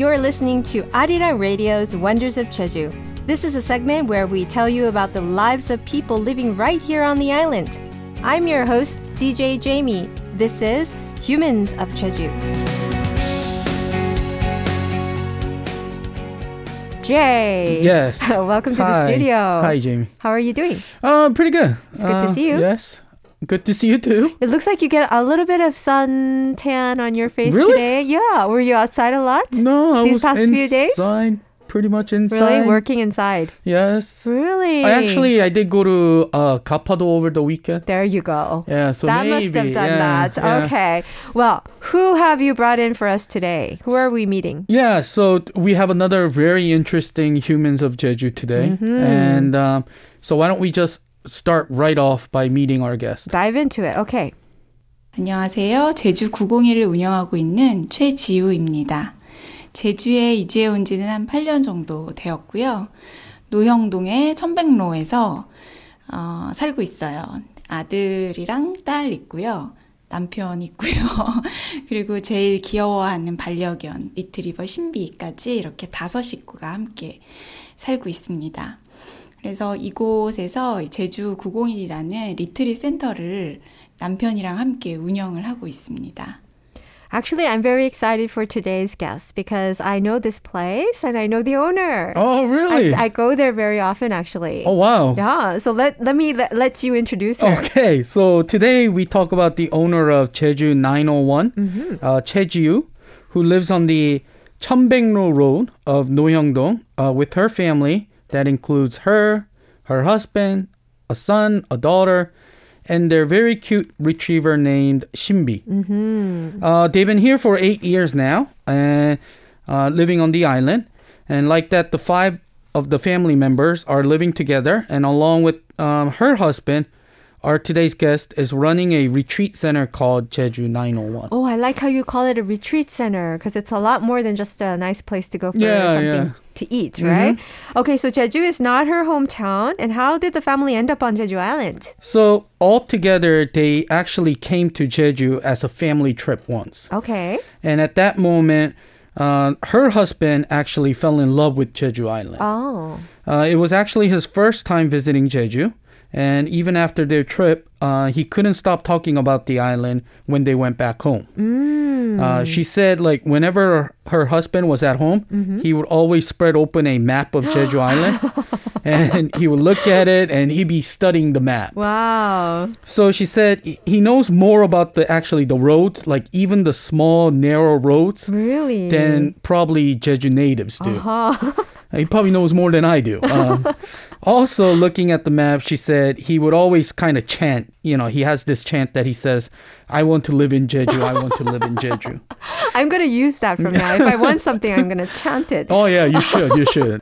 You're listening to Arirang Radio's Wonders of Jeju. This is a segment where we tell you about the lives of people living right here on the island. I'm your host, DJ Jamie. This is Humans of Jeju. Jay. Yes. Welcome to Hi. the studio. Hi, Jamie. How are you doing? Uh, pretty good. It's good to see you. Yes. Good to see you too. It looks like you get a little bit of suntan on your face Really? today. Yeah. Were you outside a lot? No, I These was past inside, few days? pretty much inside. Really? Working inside. Yes. Really? I actually I did go to uh Gapado over the weekend. There you go. Yeah, so that maybe must have done yeah, that. yeah. Okay. Well, who have you brought in for us today? Who are we meeting? Yeah, so we have another very interesting humans of Jeju today, Mm-hmm. and um, so why don't we just start right off by meeting our guest? Dive into it. Okay. 안녕하세요. 제주 901을 운영하고 있는 최지우입니다. 제주에 이주해온 지는 한 8년 정도 되었고요. 노형동의 천백로에서 어, 살고 있어요. 아들이랑 딸 있고요. 남편 있고요. 그리고 제일 귀여워하는 반려견 리트리버 신비까지 이렇게 다섯 식구가 함께 살고 있습니다. 그래서 이곳에서 제주 901이라는 리트리 센터를 남편이랑 함께 운영을 하고 있습니다. Actually, I'm very excited for today's guest because I know this place and I know the owner. Oh, really? I, I go there very often, actually. oh, wow. Yeah. So let let me let, let you introduce her. Okay, so today we talk about the owner of Jeju 901, Mm-hmm. uh, Cheju, who lives on the Cheonbaekro Road of Noyeongdong uh, with her family. that includes her, her husband, a son, a daughter, and their very cute retriever named Shimbi. Mm-hmm. Uh, they've been here for eight years now, and uh, living on the island. And like that, the five of the family members are living together, and along with um, her husband, our today's guest is running a retreat center called Jeju 901. Oh, I like how you call it a retreat center because it's a lot more than just a nice place to go for Yeah, something yeah. Mm-hmm. to eat, right? Okay, so Jeju is not her hometown. And how did the family end up on Jeju Island? So altogether, they actually came to Jeju as a family trip once, Okay. and at that moment. Uh, her husband actually fell in love with Jeju Island. Oh. Uh, it was actually his first time visiting Jeju, and even after their trip, uh, he couldn't stop talking about the island when they went back home. Uh, she said, like, whenever her husband was at home, he would always spread open a map of Jeju Island, and he would look at it, and he'd be studying the map. Wow. So she said he- he knows more about the actually the roads, like even the small narrow roads, Really? than probably Jeju natives do. Uh-huh. He probably knows more than I do. Um, also, looking at the map, she said he would always kind of chant. You know, he has this chant that he says, "I want to live in Jeju. I want to live in Jeju." I'm going to use that from now. If I want something, I'm going to chant it. Oh yeah, you should. You should.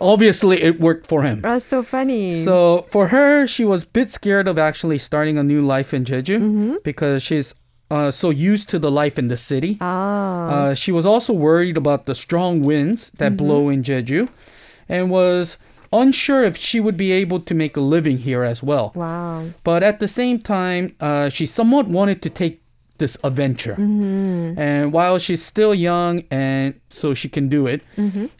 Obviously, it worked for him. That's so funny. So for her, she was a bit scared of actually starting a new life in Jeju because she's uh, so used to the life in the city. ah. Uh, she was also worried about the strong winds that blow in Jeju and was unsure if she would be able to make a living here as well. wow. But at the same time, uh, she somewhat wanted to take this adventure. And while she's still young and so she can do it,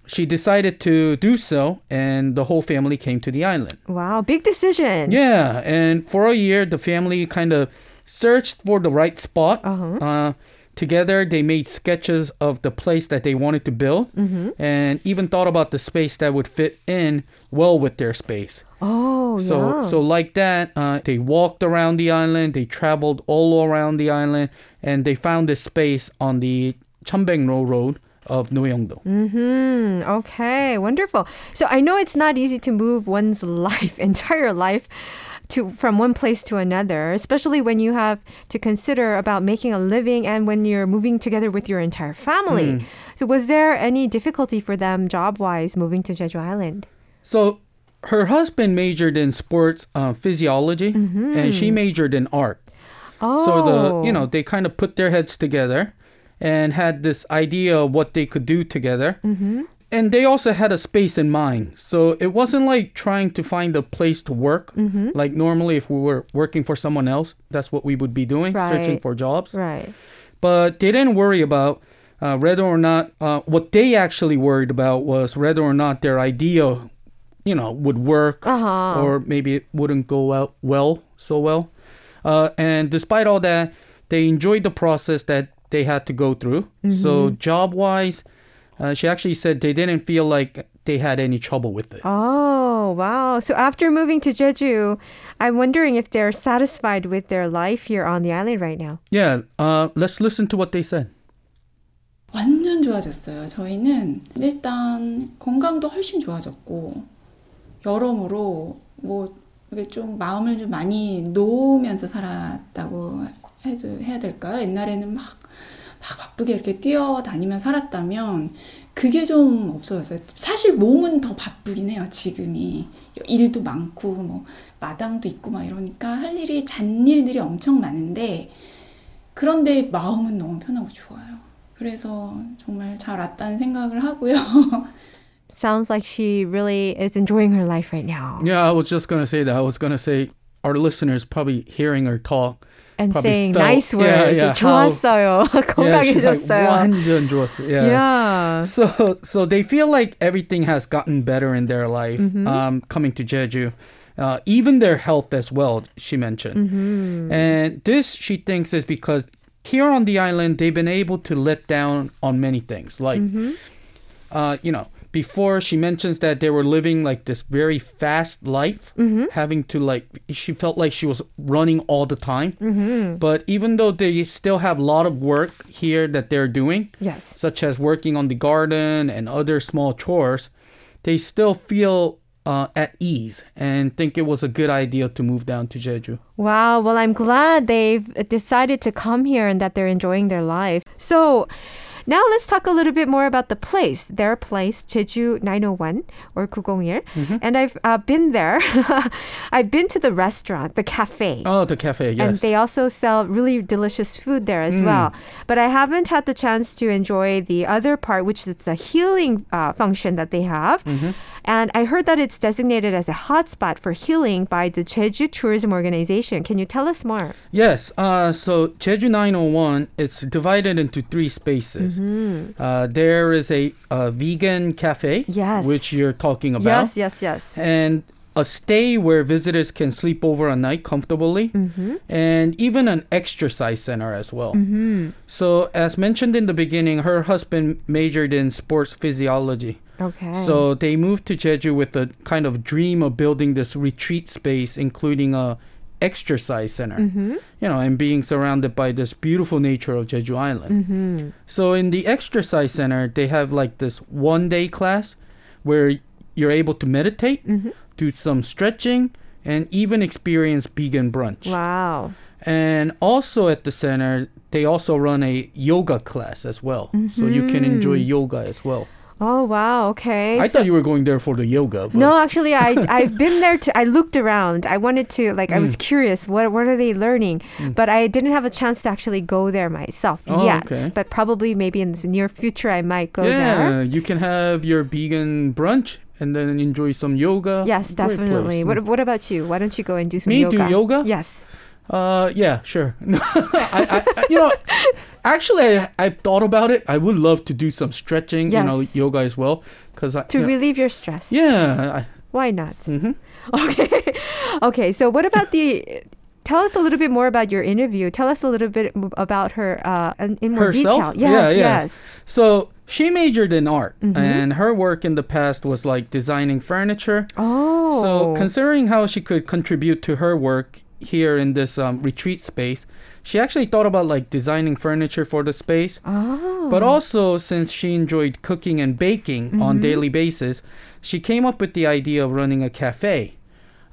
she decided to do so, and the whole family came to the island. Wow. Big decision. Yeah, and for a year, the family kind of searched for the right spot. Uh-huh. Uh, together, they made sketches of the place that they wanted to build, and even thought about the space that would fit in well with their space. Oh, So, yeah. so like that, uh, they walked around the island. They traveled all around the island, and they found this space on the Cheonbaekro Road of Noyeongdo. Hmm. Okay. Wonderful. So I know it's not easy to move one's life, entire life, to from one place to another, especially when you have to consider about making a living and when you're moving together with your entire family. So was there any difficulty for them job wise moving to Jeju Island? So her husband majored in sports uh, physiology, and she majored in art. Oh. So the you know they kind of put their heads together and had this idea of what they could do together. Mm-hmm. And they also had a space in mind. So it wasn't like trying to find a place to work. Like normally, if we were working for someone else, that's what we would be doing, searching for jobs. right. But they didn't worry about uh, whether or not uh, what they actually worried about was whether or not their idea, you know, would work Uh-huh. or maybe it wouldn't go out well so well. Uh, and despite all that, they enjoyed the process that they had to go through. So job wise, uh, she actually said they didn't feel like they had any trouble with it. Oh, wow. So after moving to Jeju, I'm wondering if they're satisfied with their life here on the island right now. Yeah, uh, let's listen to what they said. 완전 좋아졌어요. 저희는 일단 건강도 훨씬 좋아졌고 여러모로 뭐 이게 좀 마음을 좀 많이 놓으면서 살았다고 해도 해야 될까요? 옛날에는 막, 막 바쁘게 이렇게 뛰어다니며 살았다면 그게 좀 없어졌어요. 사실 몸은 더 바쁘긴 해요. 지금이 일도 많고 뭐 마당도 있고 막 이러니까 할 일이 잔일들이 엄청 많은데 그런데 마음은 너무 편하고 좋아요. 그래서 정말 잘 왔다는 생각을 하고요. Sounds like she really is enjoying her life right now. Yeah, I was just gonna say that. I was gonna say our listeners probably hearing her talk. And probably saying felt- nice words. yeah, yeah, how- 좋았어요. Yeah, she's like 건강해졌어요. 완전 좋았어. Yeah. yeah. So so they feel like everything has gotten better in their life Mm-hmm. um, coming to Jeju. Uh, even their health as well, she mentioned. Mm-hmm. And this, she thinks, is because here on the island, they've been able to let down on many things. Like, Mm-hmm. uh, you know, before she mentions that they were living like this very fast life, Mm-hmm. having to like, she felt like she was running all the time. Mm-hmm. But even though they still have a lot of work here that they're doing, Yes. such as working on the garden and other small chores, they still feel uh, at ease and think it was a good idea to move down to Jeju. Wow. Well, I'm glad they've decided to come here and that they're enjoying their life. So, now let's talk a little bit more about the place, their place, Jeju 901 or 901. And I've uh, been there. I've been to the restaurant, the cafe. Oh, the cafe, yes. And they also sell really delicious food there as well. But I haven't had the chance to enjoy the other part, which is the healing uh, function that they have. And I heard that it's designated as a hotspot for healing by the Jeju Tourism Organization. Can you tell us more? Yes. Uh, so Jeju 901, it's divided into three spaces. Mm-hmm. Uh, there is a, uh vegan cafe, Yes. which you're talking about, Yes, yes, yes. and a stay where visitors can sleep over a night comfortably, Mm-hmm. and even an exercise center as well. So, as mentioned in the beginning, her husband majored in sports physiology. Okay. So they moved to Jeju with a kind of dream of building this retreat space, including a exercise center. Mm-hmm. You know, and being surrounded by this beautiful nature of Jeju Island. Mm-hmm. So in the exercise center, they have like this one day class where you're able to meditate, Mm-hmm. do some stretching, and even experience vegan brunch. Wow. And also at the center, they also run a yoga class as well. So you can enjoy yoga as well. Oh, wow. Okay. I So- thought you were going there for the yoga. But No, actually, I I've been there. To, I looked around. I wanted to like. I was Mm. curious. What what are they learning? But I didn't have a chance to actually go there myself Oh, yet. okay. But probably maybe in the near future I might go yeah, there. Yeah, you can have your vegan brunch and then enjoy some yoga. Yes, Great place. definitely. What Mm. What about you? Why don't you go and do some Me yoga? do yoga? Yes. Uh, yeah, sure. I, I, I, you know, actually, I, I've thought about it. I would love to do some stretching, you know, yoga as well, because I. To you know- relieve your stress. yeah. Why not? I, hmm Okay. okay. So what about the? Tell us a little bit more about your interview. Tell us a little bit m- about her uh, in, in more Herself? detail. Yes. Yeah, yeah. Yes. So she majored in art, Mhm. and her work in the past was like designing furniture. Oh. So, considering how she could contribute to her work here in this um, retreat space, she actually thought about like designing furniture for the space. Oh. But also, since she enjoyed cooking and baking on daily basis, she came up with the idea of running a cafe.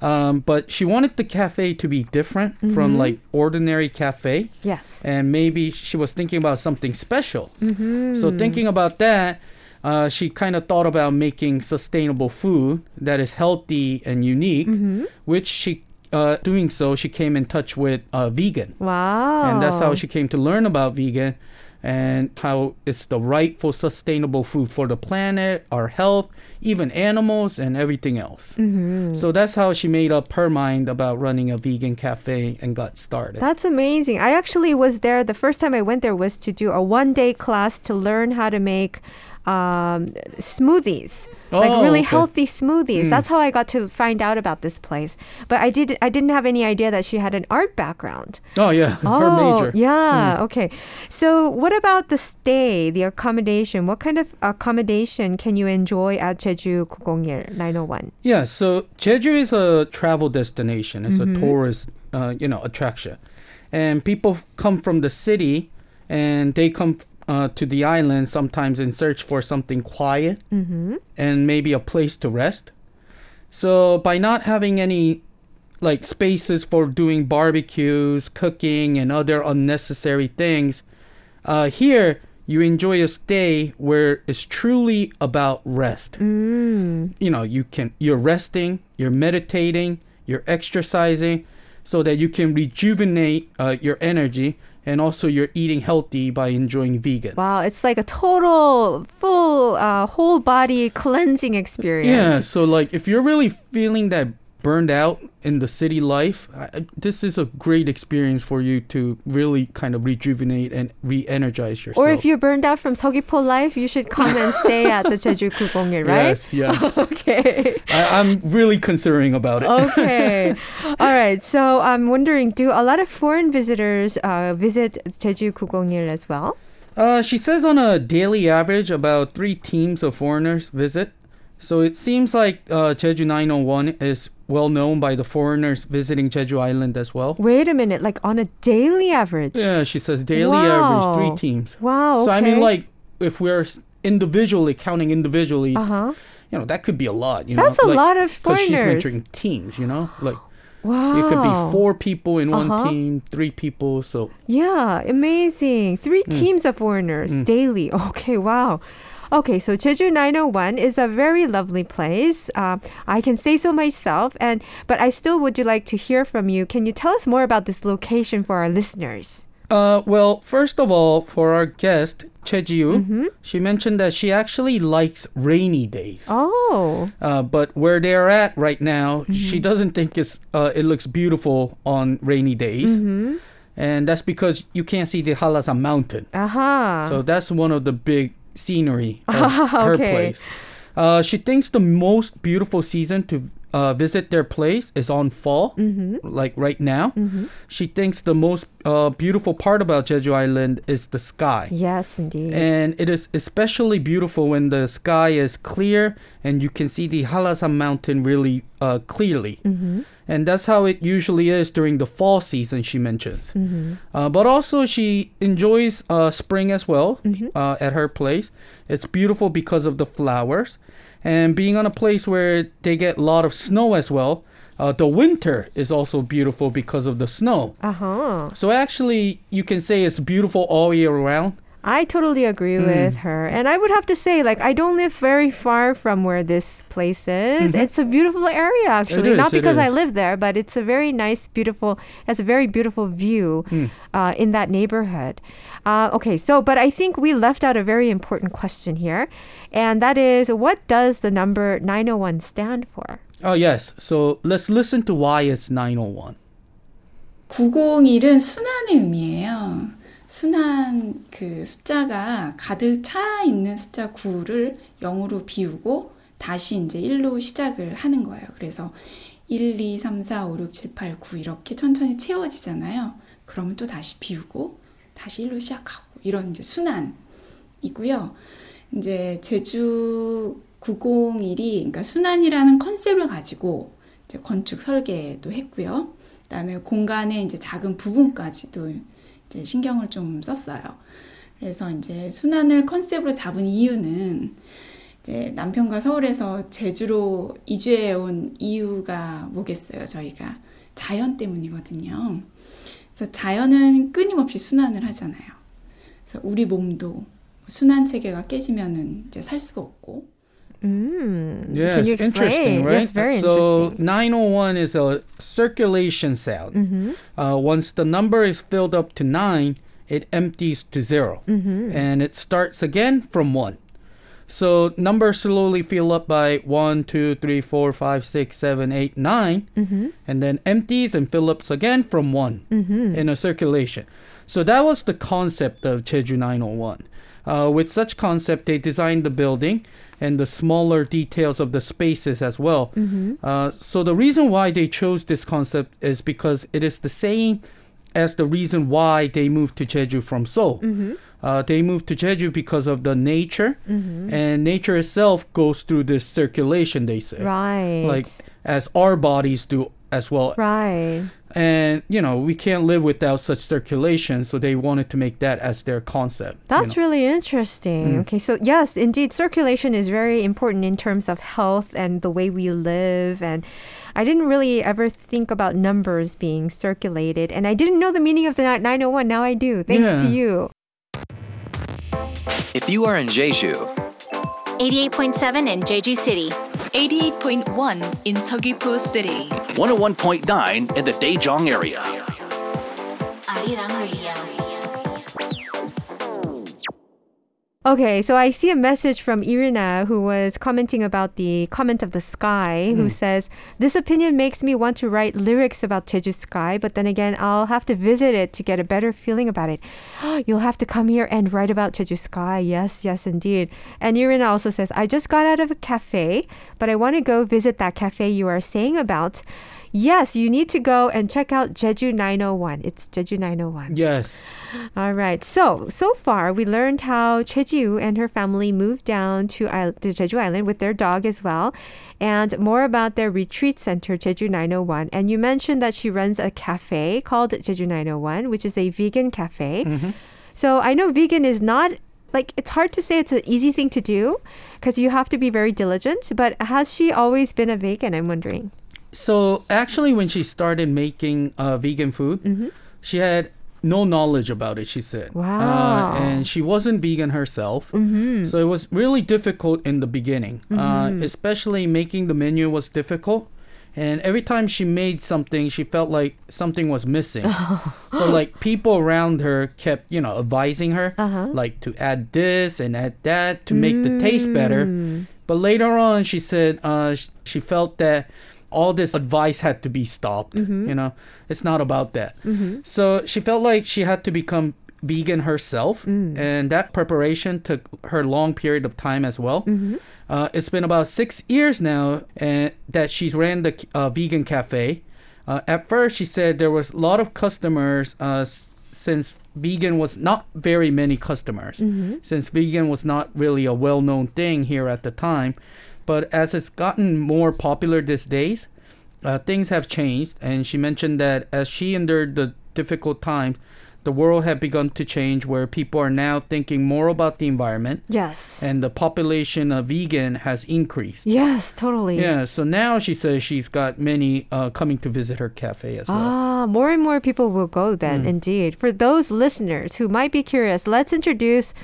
Um, but she wanted the cafe to be different from like ordinary cafe, Yes. and maybe she was thinking about something special. Mm-hmm. So thinking about that, uh, she kind of thought about making sustainable food that is healthy and unique, Mm-hmm. which she. Uh, doing so, she came in touch with uh, vegan, Wow. and that's how she came to learn about vegan. and how it's the rightful sustainable food for the planet, our health, even animals, and everything else. Mm-hmm. So that's how she made up her mind about running a vegan cafe and got started. That's amazing. I actually was there. The first time I went there was to do a one day class to learn how to make um, smoothies. like Oh, really okay. healthy smoothies. Mm. That's how I got to find out about this place. But I did I didn't have any idea that she had an art background. oh yeah, her major. Yeah. Okay. So, what about the stay, the accommodation? What kind of accommodation can you enjoy at Jeju 901 901? Yeah, so Jeju is a travel destination. It's Mm-hmm. a tourist, uh, you know, attraction, and people come from the city, and they come uh, to the island sometimes in search for something quiet Mm-hmm. and maybe a place to rest. So by not having any like spaces for doing barbecues, cooking, and other unnecessary things, uh, here you enjoy a stay where it's truly about rest Mm. you know you can you're resting you're meditating you're exercising so that you can rejuvenate uh, your energy and also you're eating healthy by enjoying vegan Wow, it's like a total, full, uh, whole body cleansing experience. yeah so like if you're really feeling that burned out in the city life I, this is a great experience for you to really kind of rejuvenate and re-energize yourself Or if you're burned out from Seogwipo life, you should come and stay at the Jeju 901, right? yes yes Okay. I, i'm really considering about it Okay. All right. So I'm wondering, do a lot of foreign visitors uh, visit Jeju 901 as well? Uh, she says on a daily average, about three teams of foreigners visit. So it seems like uh, Jeju 901 is well known by the foreigners visiting Jeju Island as well. Wait a minute, like on a daily average? Yeah, she says daily Wow. average three teams. Wow. So I mean, like if we're individually counting individually, Uh huh. you know, that could be a lot. You know, That's a like, lot of foreigners. Because she's mentioning teams, you know, like Wow. it could be four people in one Uh-huh. team, three people. So Yeah, amazing. Three Mm. teams of foreigners daily. Okay, wow. Okay, so Jeju 901 is a very lovely place. Uh, I can say so myself, and but I still would you like to hear from you. Can you tell us more about this location for our listeners? Uh, well, first of all, for our guest, Chejiu, Mm-hmm. she mentioned that she actually likes rainy days. Oh, Uh, but where they're at right now, Mm-hmm. she doesn't think it's uh, it looks beautiful on rainy days, Mm-hmm. and that's because you can't see the Hallasan Mountain. aha. So that's one of the big scenery of her Okay. place. Uh, she thinks the most beautiful season to uh, visit their place is on fall, Mm-hmm. like right now. She thinks the most uh, beautiful part about Jeju Island is the sky. yes, indeed. And it is especially beautiful when the sky is clear and you can see the Hallasan Mountain really uh, clearly. mm-hmm. And that's how it usually is during the fall season, she mentions. Mm-hmm. Uh, but also, she enjoys uh, spring as well Mm-hmm. uh, at her place. It's beautiful because of the flowers. And being on a place where they get a lot of snow as well, uh, the winter is also beautiful because of the snow. Uh huh. So actually, you can say it's beautiful all year round. I totally agree with her. And I would have to say, like, I don't live very far from where this place is. It's a beautiful area, actually. is, Not it because I is. live there, but it's a very nice, beautiful, it's a very beautiful view uh, in that neighborhood. Uh, okay, so, but I think we left out a very important question here. And that is, what does the number 901 stand for? Oh, yes. So let's listen to why it's 901. 901은 순환의 의미예요. 순환 그 숫자가 가득 차 있는 숫자 9를 0으로 비우고 다시 이제 1로 시작을 하는 거예요. 그래서 1, 2, 3, 4, 5, 6, 7, 8, 9 이렇게 채워지잖아요. 그러면 또 다시 비우고 다시 1로 시작하고 이런 이제 순환이고요. 이제 제주 901이 그러니까 순환이라는 컨셉을 가지고 건축 설계도 했고요. 그다음에 공간의 이제 작은 부분까지도 이제 신경을 좀 썼어요. 그래서 이제 순환을 컨셉으로 잡은 이유는 이제 남편과 서울에서 제주로 이주해 온 이유가 뭐겠어요, 저희가. 자연 때문이거든요. 그래서 자연은 끊임없이 순환을 하잖아요. 그래서 우리 몸도 순환 체계가 깨지면은 이제 살 수가 없고. Mm. Yes, Can you interesting, right? Yes, very so interesting. 901 is a circulation sound. Mm-hmm. Uh, once the number is filled up to nine, it empties to 0 and it starts again from one. So numbers slowly fill up by one, two, three, four, five, six, seven, eight, nine, and then empties and fills up again from one in a circulation. So that was the concept of Jeju 901. Uh, with such concept, they designed the building and the smaller details of the spaces as well. Uh, so the reason why they chose this concept is because it is the same as the reason why they moved to Jeju from Seoul. Uh, they moved to Jeju because of the nature, and nature itself goes through this circulation. They say, Right. like as our bodies do as well. right. And you know, we can't live without such circulation, so they wanted to make that as their concept. you That's know. really interesting. Mm. Okay, so yes, indeed, circulation is very important in terms of health and the way we live. And I didn't really ever think about numbers being circulated, and I didn't know the meaning of the ni- 901. Now I do, thanks to you. If you are in Jeju, 88.7 in Jeju City. 88.1 in Seogwipo City. 101.9 in the Daejeong area. Arirang Radio. Okay, so I see a message from Irina who was commenting about the comment of the sky, who hmm. says, This opinion makes me want to write lyrics about Jeju sky, but then again, I'll have to visit it to get a better feeling about it. You'll have to come here and write about Jeju sky. Yes, yes, indeed. And Irina also says, I just got out of a cafe, but I want to go visit that cafe you are saying about. Yes, you need to go and check out Jeju 901. It's Jeju 901. Yes. All right. So, so far we learned how Cheju and her family moved down to the Jeju Island with their dog as well, and more about their retreat center, Jeju 901. And you mentioned that she runs a cafe called Jeju 901, which is a vegan cafe. Mm-hmm. So I know vegan is not like it's hard to say it's an easy thing to do because you have to be very diligent. But has she always been a vegan? I'm wondering. So actually, when she started making uh, vegan food, she had no knowledge about it. She said, Wow. uh, and she wasn't vegan herself, so it was really difficult in the beginning. Uh, especially making the menu was difficult. And every time she made something, she felt like something was missing. so like people around her kept, you know, advising her, like to add this and add that to make the taste better. But later on, she said uh, sh- she felt that all this advice had to be stopped. You know, it's not about that. So she felt like she had to become vegan herself, and that preparation took her long period of time as well. Uh, it's been about six years now and that she's ran the uh, vegan cafe. Uh, at first, she said there was a lot of customers uh, since vegan was not very many customers, since vegan was not really a well-known thing here at the time. But as it's gotten more popular these days, uh, things have changed. And she mentioned that as she endured the difficult times, the world had begun to change where people are now thinking more about the environment Yes. and the population of vegan has increased. yes, totally. Yeah, so now she says she's got many uh, coming to visit her cafe as well. Ah, more and more people will go then, Hmm. indeed. For those listeners who might be curious, let's introduce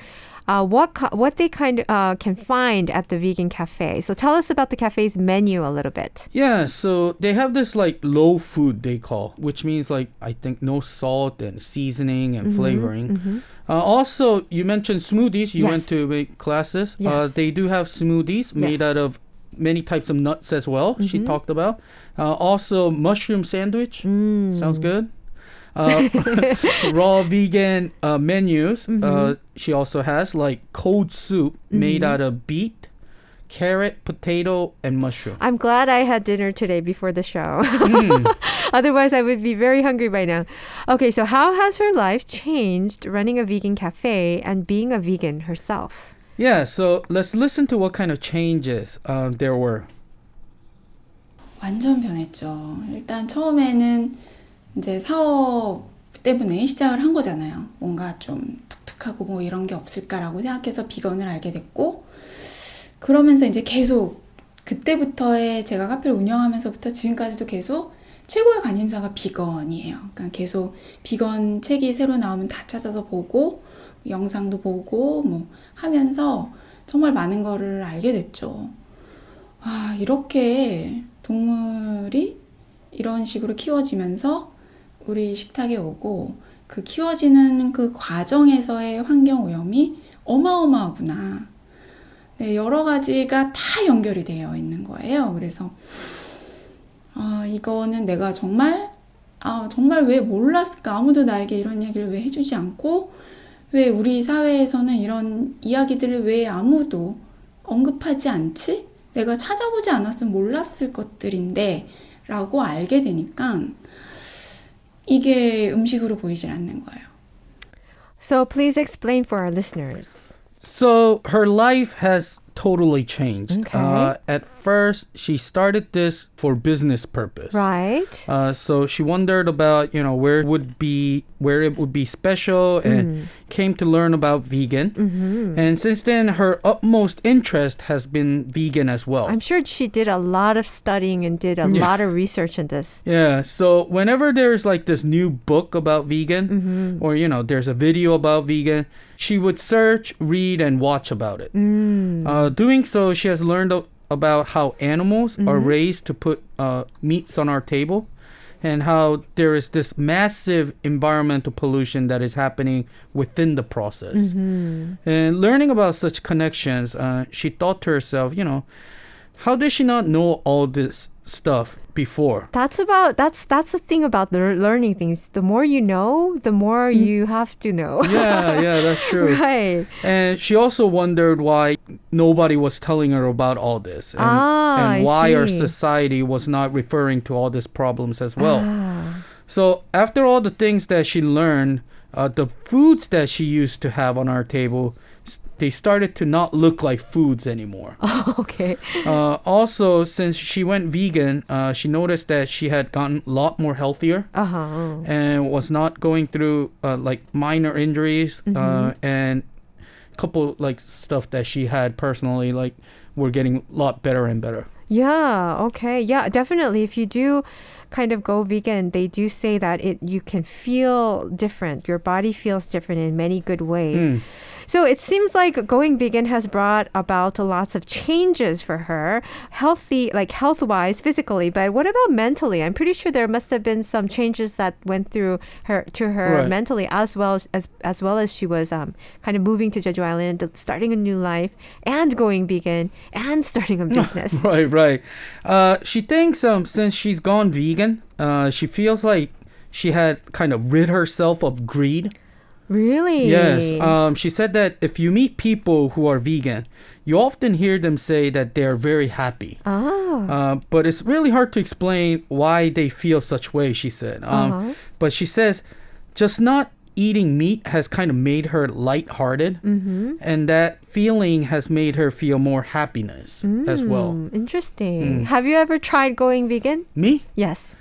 uh, what co- what they kind uh, can find at the vegan cafe. So tell us about the cafe's menu a little bit. Yeah, so they have this like low food they call, which means like I think no salt and seasoning Mm-hmm, and flavoring. Uh, also, you mentioned smoothies. You went to make classes. Uh, Yes. they do have smoothies made Yes. out of many types of nuts as well. She Mm-hmm. talked about. Uh, also, mushroom sandwich. Mm. Sounds good Uh, raw vegan uh, menus. Mm-hmm. Uh, she also has like cold soup made Mm-hmm. out of beet, carrot, potato, and mushroom. I'm glad I had dinner today before the show. Hmm. Otherwise, I would be very hungry by now. Okay, so how has her life changed running a vegan cafe and being a vegan herself? Yeah, so let's listen to what kind of changes uh, there were. 완전 변했죠. 일단 처음에는 이제 사업 때문에 시작을 한 거잖아요. 뭔가 좀 독특하고 뭐 이런 게 없을까라고 생각해서 비건을 알게 됐고, 그러면서 이제 계속 그때부터의 제가 카페를 운영하면서부터 지금까지도 계속 최고의 관심사가 비건이에요. 그러니까 계속 비건 책이 새로 나오면 다 찾아서 보고, 영상도 보고, 뭐 하면서 정말 많은 거를 알게 됐죠. 아, 이렇게 동물이 이런 식으로 키워지면서 우리 식탁에 오고 그 키워지는 그 과정에서의 환경 오염이 어마어마하구나. 네, 여러 가지가 다 연결이 되어 있는 거예요. 그래서 아, 이거는 내가 정말 아, 정말 왜 몰랐을까? 아무도 나에게 이런 얘기를 왜 해주지 않고 왜 우리 사회에서는 이런 이야기들을 왜 아무도 언급하지 않지? 내가 찾아보지 않았으면 몰랐을 것들인데 라고 알게 되니까 이게 음식으로 보이질 않는 거예요. So please explain for our listeners. So her life has totally changed. Okay. Uh, at first, she started this for business purpose. Right. Uh, so she wondered about you know where it would be where it would be special and came to learn about vegan. And since then, her utmost interest has been vegan as well. I'm sure she did a lot of studying and did a Yeah. lot of research in this. Yeah, so whenever there's like this new book about vegan, or you know, there's a video about vegan, she would search, read, and watch about it. Uh, doing so, she has learned about how animals are raised to put uh, meats on our table, and how there is this massive environmental pollution that is happening within the process. And learning about such connections, uh, she thought to herself, you know, how did she not know all this stuff before? That's about that's that's the thing about lear- learning things. The more you know, the more you have to know. yeah, yeah, that's true. right. And she also wondered why nobody was telling her about all this, and, Ah, and why our society was not referring to all these problems as well. Ah. So after all the things that she learned, uh, the foods that she used to have on our table, they started to not look like foods anymore. okay. uh, also, since she went vegan, uh, she noticed that she had gotten a lot more healthier Uh huh. and was not going through uh, like minor injuries uh, and a couple like stuff that she had personally like were getting a lot better and better. Yeah, okay. Yeah, definitely. If you do kind of go vegan, they do say that it you can feel different. Your body feels different in many good ways. Mm. So it seems like going vegan has brought about lots of changes for her, healthy, like health wise, physically. But what about mentally? I'm pretty sure there must have been some changes that went through her to her Right. mentally, as well as, as as well as she was um, kind of moving to Jeju Island, starting a new life, and going vegan, and starting a business. Right, right. Uh, she thinks um, since she's gone vegan, uh, she feels like she had kind of rid herself of greed. Really? Yes. Um, she said that if you meet people who are vegan, you often hear them say that they're very happy. ah. Uh, but it's really hard to explain why they feel such way, she said. Um, Uh-huh. But she says just not eating meat has kind of made her lighthearted, Mm-hmm. and that feeling has made her feel more happiness as well. Mm, Interesting. Have you ever tried going vegan? Me? Yes.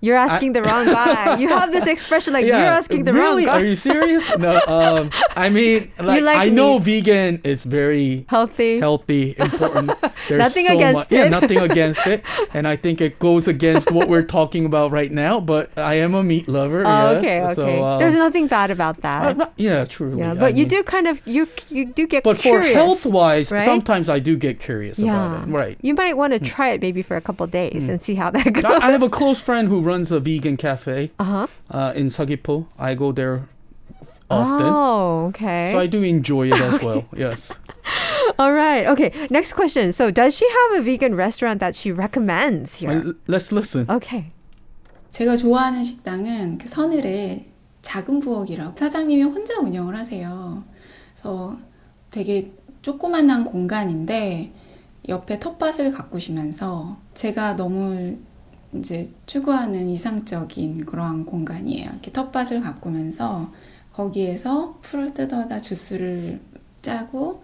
You're asking the wrong guy. You have this expression like you're asking the really? wrong guy. Are you serious? no. Um, I mean, like, like I know vegan is very Healthy. healthy, important. There's Nothing so against much, Yeah, it. nothing against it. And I think it goes against what we're talking about right now. But I am a meat lover. Oh, yes. okay, okay. So, um, There's nothing bad about that. not- yeah, truly. yeah, I but you mean- do kind of you you do get But curious. for health wise, right? sometimes I do get curious yeah, about it. Right. You might want to try it maybe for a couple days and see how that goes. I, I have a close friend who runs a vegan cafe uh huh. uh, in Sagipo. I go there often. Oh, okay. So I do enjoy it as well. Yes. All right. Okay. Next question. So, does she have a vegan restaurant that she recommends here? Uh, Let's listen. Okay. 제가 좋아하는 식당은 그 서늘의 작은 부엌이라고 사장님이 혼자 운영을 하세요. 그래서 되게 조그만한 공간인데 옆에 텃밭을 가꾸시면서 제가 너무 이제 추구하는 이상적인 그러한 공간이에요. 이렇게 텃밭을 가꾸면서 거기에서 풀을 뜯어다 주스를 짜고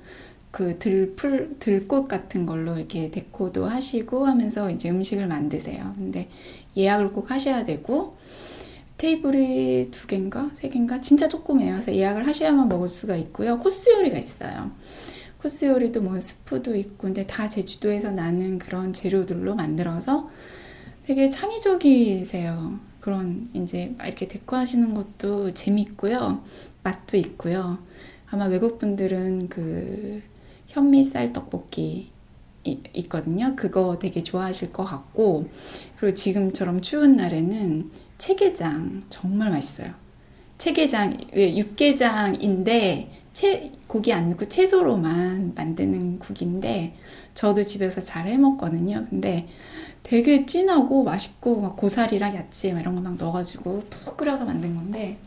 그 들풀 들꽃 같은 걸로 이렇게 데코도 하시고 하면서 이제 음식을 만드세요. 근데 예약을 꼭 하셔야 되고 테이블이 두 개인가 세 개인가 진짜 조그매요. 그래서 예약을 하셔야만 먹을 수가 있고요. 코스 요리가 있어요. 코스 요리도 뭐 스프도 있고 근데 다 제주도에서 나는 그런 재료들로 만들어서 되게 창의적이세요. 그런 이제 이렇게 데코하시는 것도 재밌고요. 맛도 있고요. 아마 외국 분들은 그 현미쌀 떡볶이 이- 있거든요. 그거 되게 좋아하실 것 같고 그리고 지금처럼 추운 날에는 체게장 정말 맛있어요. 체게장, 예, 육개장인데 채, 고기 안 넣고 채소로만 만드는 국인데 저도 집에서 잘 해 먹거든요. 근데 되게 진하고 맛있고 막 고사리랑 야채 막 이런 거 막 넣어가지고 푹 끓여서 만든 건데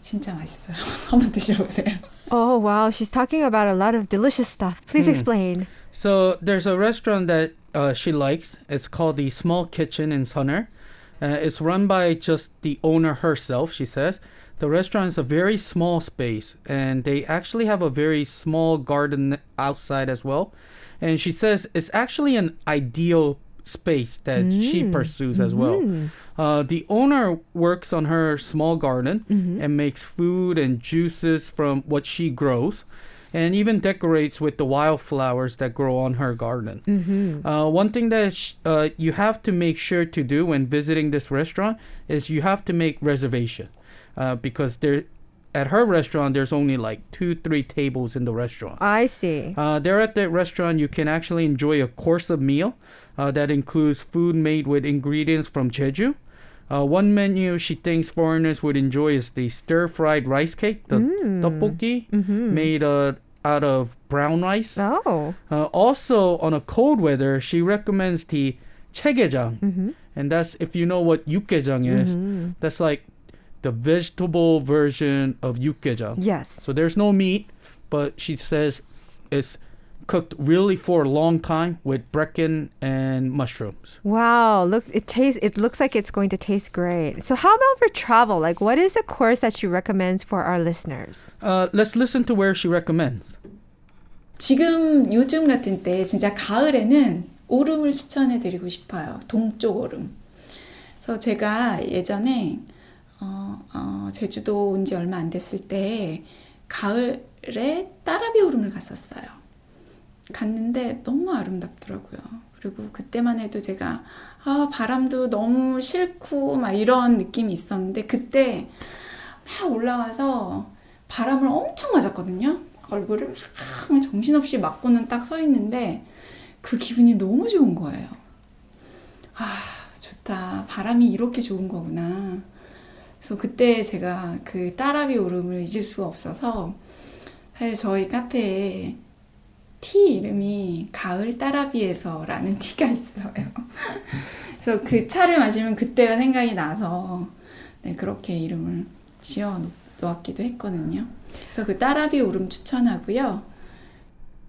진짜 맛있어요. 한번 드셔보세요. Oh, wow. She's talking about a lot of delicious stuff. Please explain. So there's a restaurant that uh, she likes. It's called the Small Kitchen in Sunner. Uh, it's run by just the owner herself, she says. The restaurant is a very small space, and they actually have a very small garden outside as well. And she says it's actually an ideal space that she pursues as well. Uh, the owner works on her small garden and makes food and juices from what she grows and even decorates with the wildflowers that grow on her garden. Uh, one thing that sh- uh, you have to make sure to do when visiting this restaurant is you have to make reservation uh, because there, at her restaurant, there's only like two, three tables in the restaurant. I see. Uh, there at the restaurant, you can actually enjoy a course of meal uh, that includes food made with ingredients from Jeju. Uh, one menu she thinks foreigners would enjoy is the stir-fried rice cake, the tteokbokki, made uh, out of brown rice. Oh. Uh, also, on a cold weather, she recommends the chaegejang, and that's if you know what yukgaejang is. That's like the vegetable version of yukgeja. Yes. So there's no meat, but she says it's cooked really for a long time with bracken and mushrooms. Wow, Look, it tastes it looks like it's going to taste great. So how about for travel? Like what is a course that she recommends for our listeners? Uh, let's listen to where she recommends. 지금 요즘 같은 때 진짜 가을에는 오름을 추천해 드리고 싶어요. 동쪽 오름. 그래서 제가 예전에 어, 어, 제주도 온 지 얼마 안 됐을 때 가을에 따라비 오름을 갔었어요. 갔는데 너무 아름답더라고요. 그리고 그때만 해도 제가 아, 바람도 너무 싫고 막 이런 느낌이 있었는데 그때 막 올라와서 바람을 엄청 맞았거든요. 얼굴을 막 정신없이 맞고는 딱 서 있는데 그 기분이 너무 좋은 거예요. 아, 좋다. 바람이 이렇게 좋은 거구나. 그래서 그때 제가 그 따라비 오름을 잊을 수가 없어서 사실 저희 카페에 티 이름이 가을 따라비에서라는 티가 있어요. 그래서 그 차를 마시면 그때가 생각이 나서 네, 그렇게 이름을 지어 놓- 놓았기도 했거든요. 그래서 그 따라비 오름 추천하고요.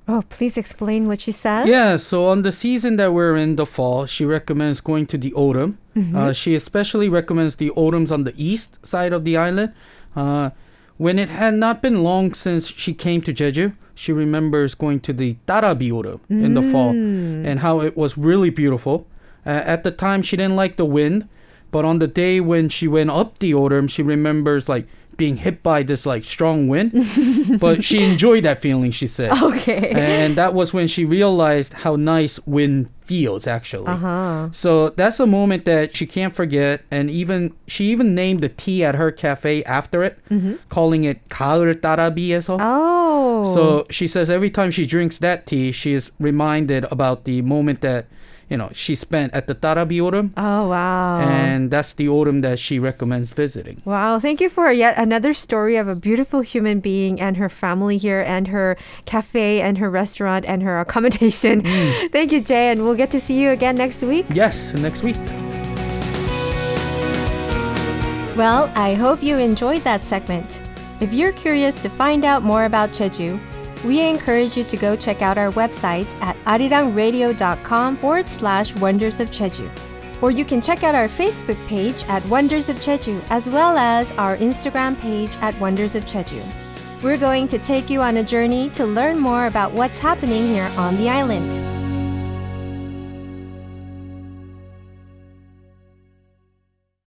Oh, please explain what she says. Yeah, so on the season that we're in, the fall, she recommends going to the oreum. Uh, she especially recommends the oreums on the east side of the island. Uh, when it had not been long since she came to Jeju, she remembers going to the Tarabi oreum in the fall and how it was really beautiful. Uh, at the time, she didn't like the wind, but on the day when she went up the oreum, she remembers like being hit by this like strong wind. but she enjoyed that feeling, she said Okay. and that was when she realized how nice wind feels actually Uh-huh. so that's a moment that she can't forget and even she even named the tea at her cafe after it calling it 가을 따라비에서 Oh. so she says every time she drinks that tea she is reminded about the moment that you know she spent at the Tarabi oreum Oh, wow. and that's the oreum that she recommends visiting Wow, thank you for yet another story of a beautiful human being and her family here and her cafe and her restaurant and her accommodation. Mm. Thank you, Jay, and we'll get to see you again next week. yes next week Well, I hope you enjoyed that segment. If you're curious to find out more about Jeju, we encourage you to go check out our website at arirangradio.com forward slash wonders of Jeju. Or you can check out our Facebook page at Wonders of Jeju, as well as our Instagram page at Wonders of Jeju. We're going to take you on a journey to learn more about what's happening here on the island.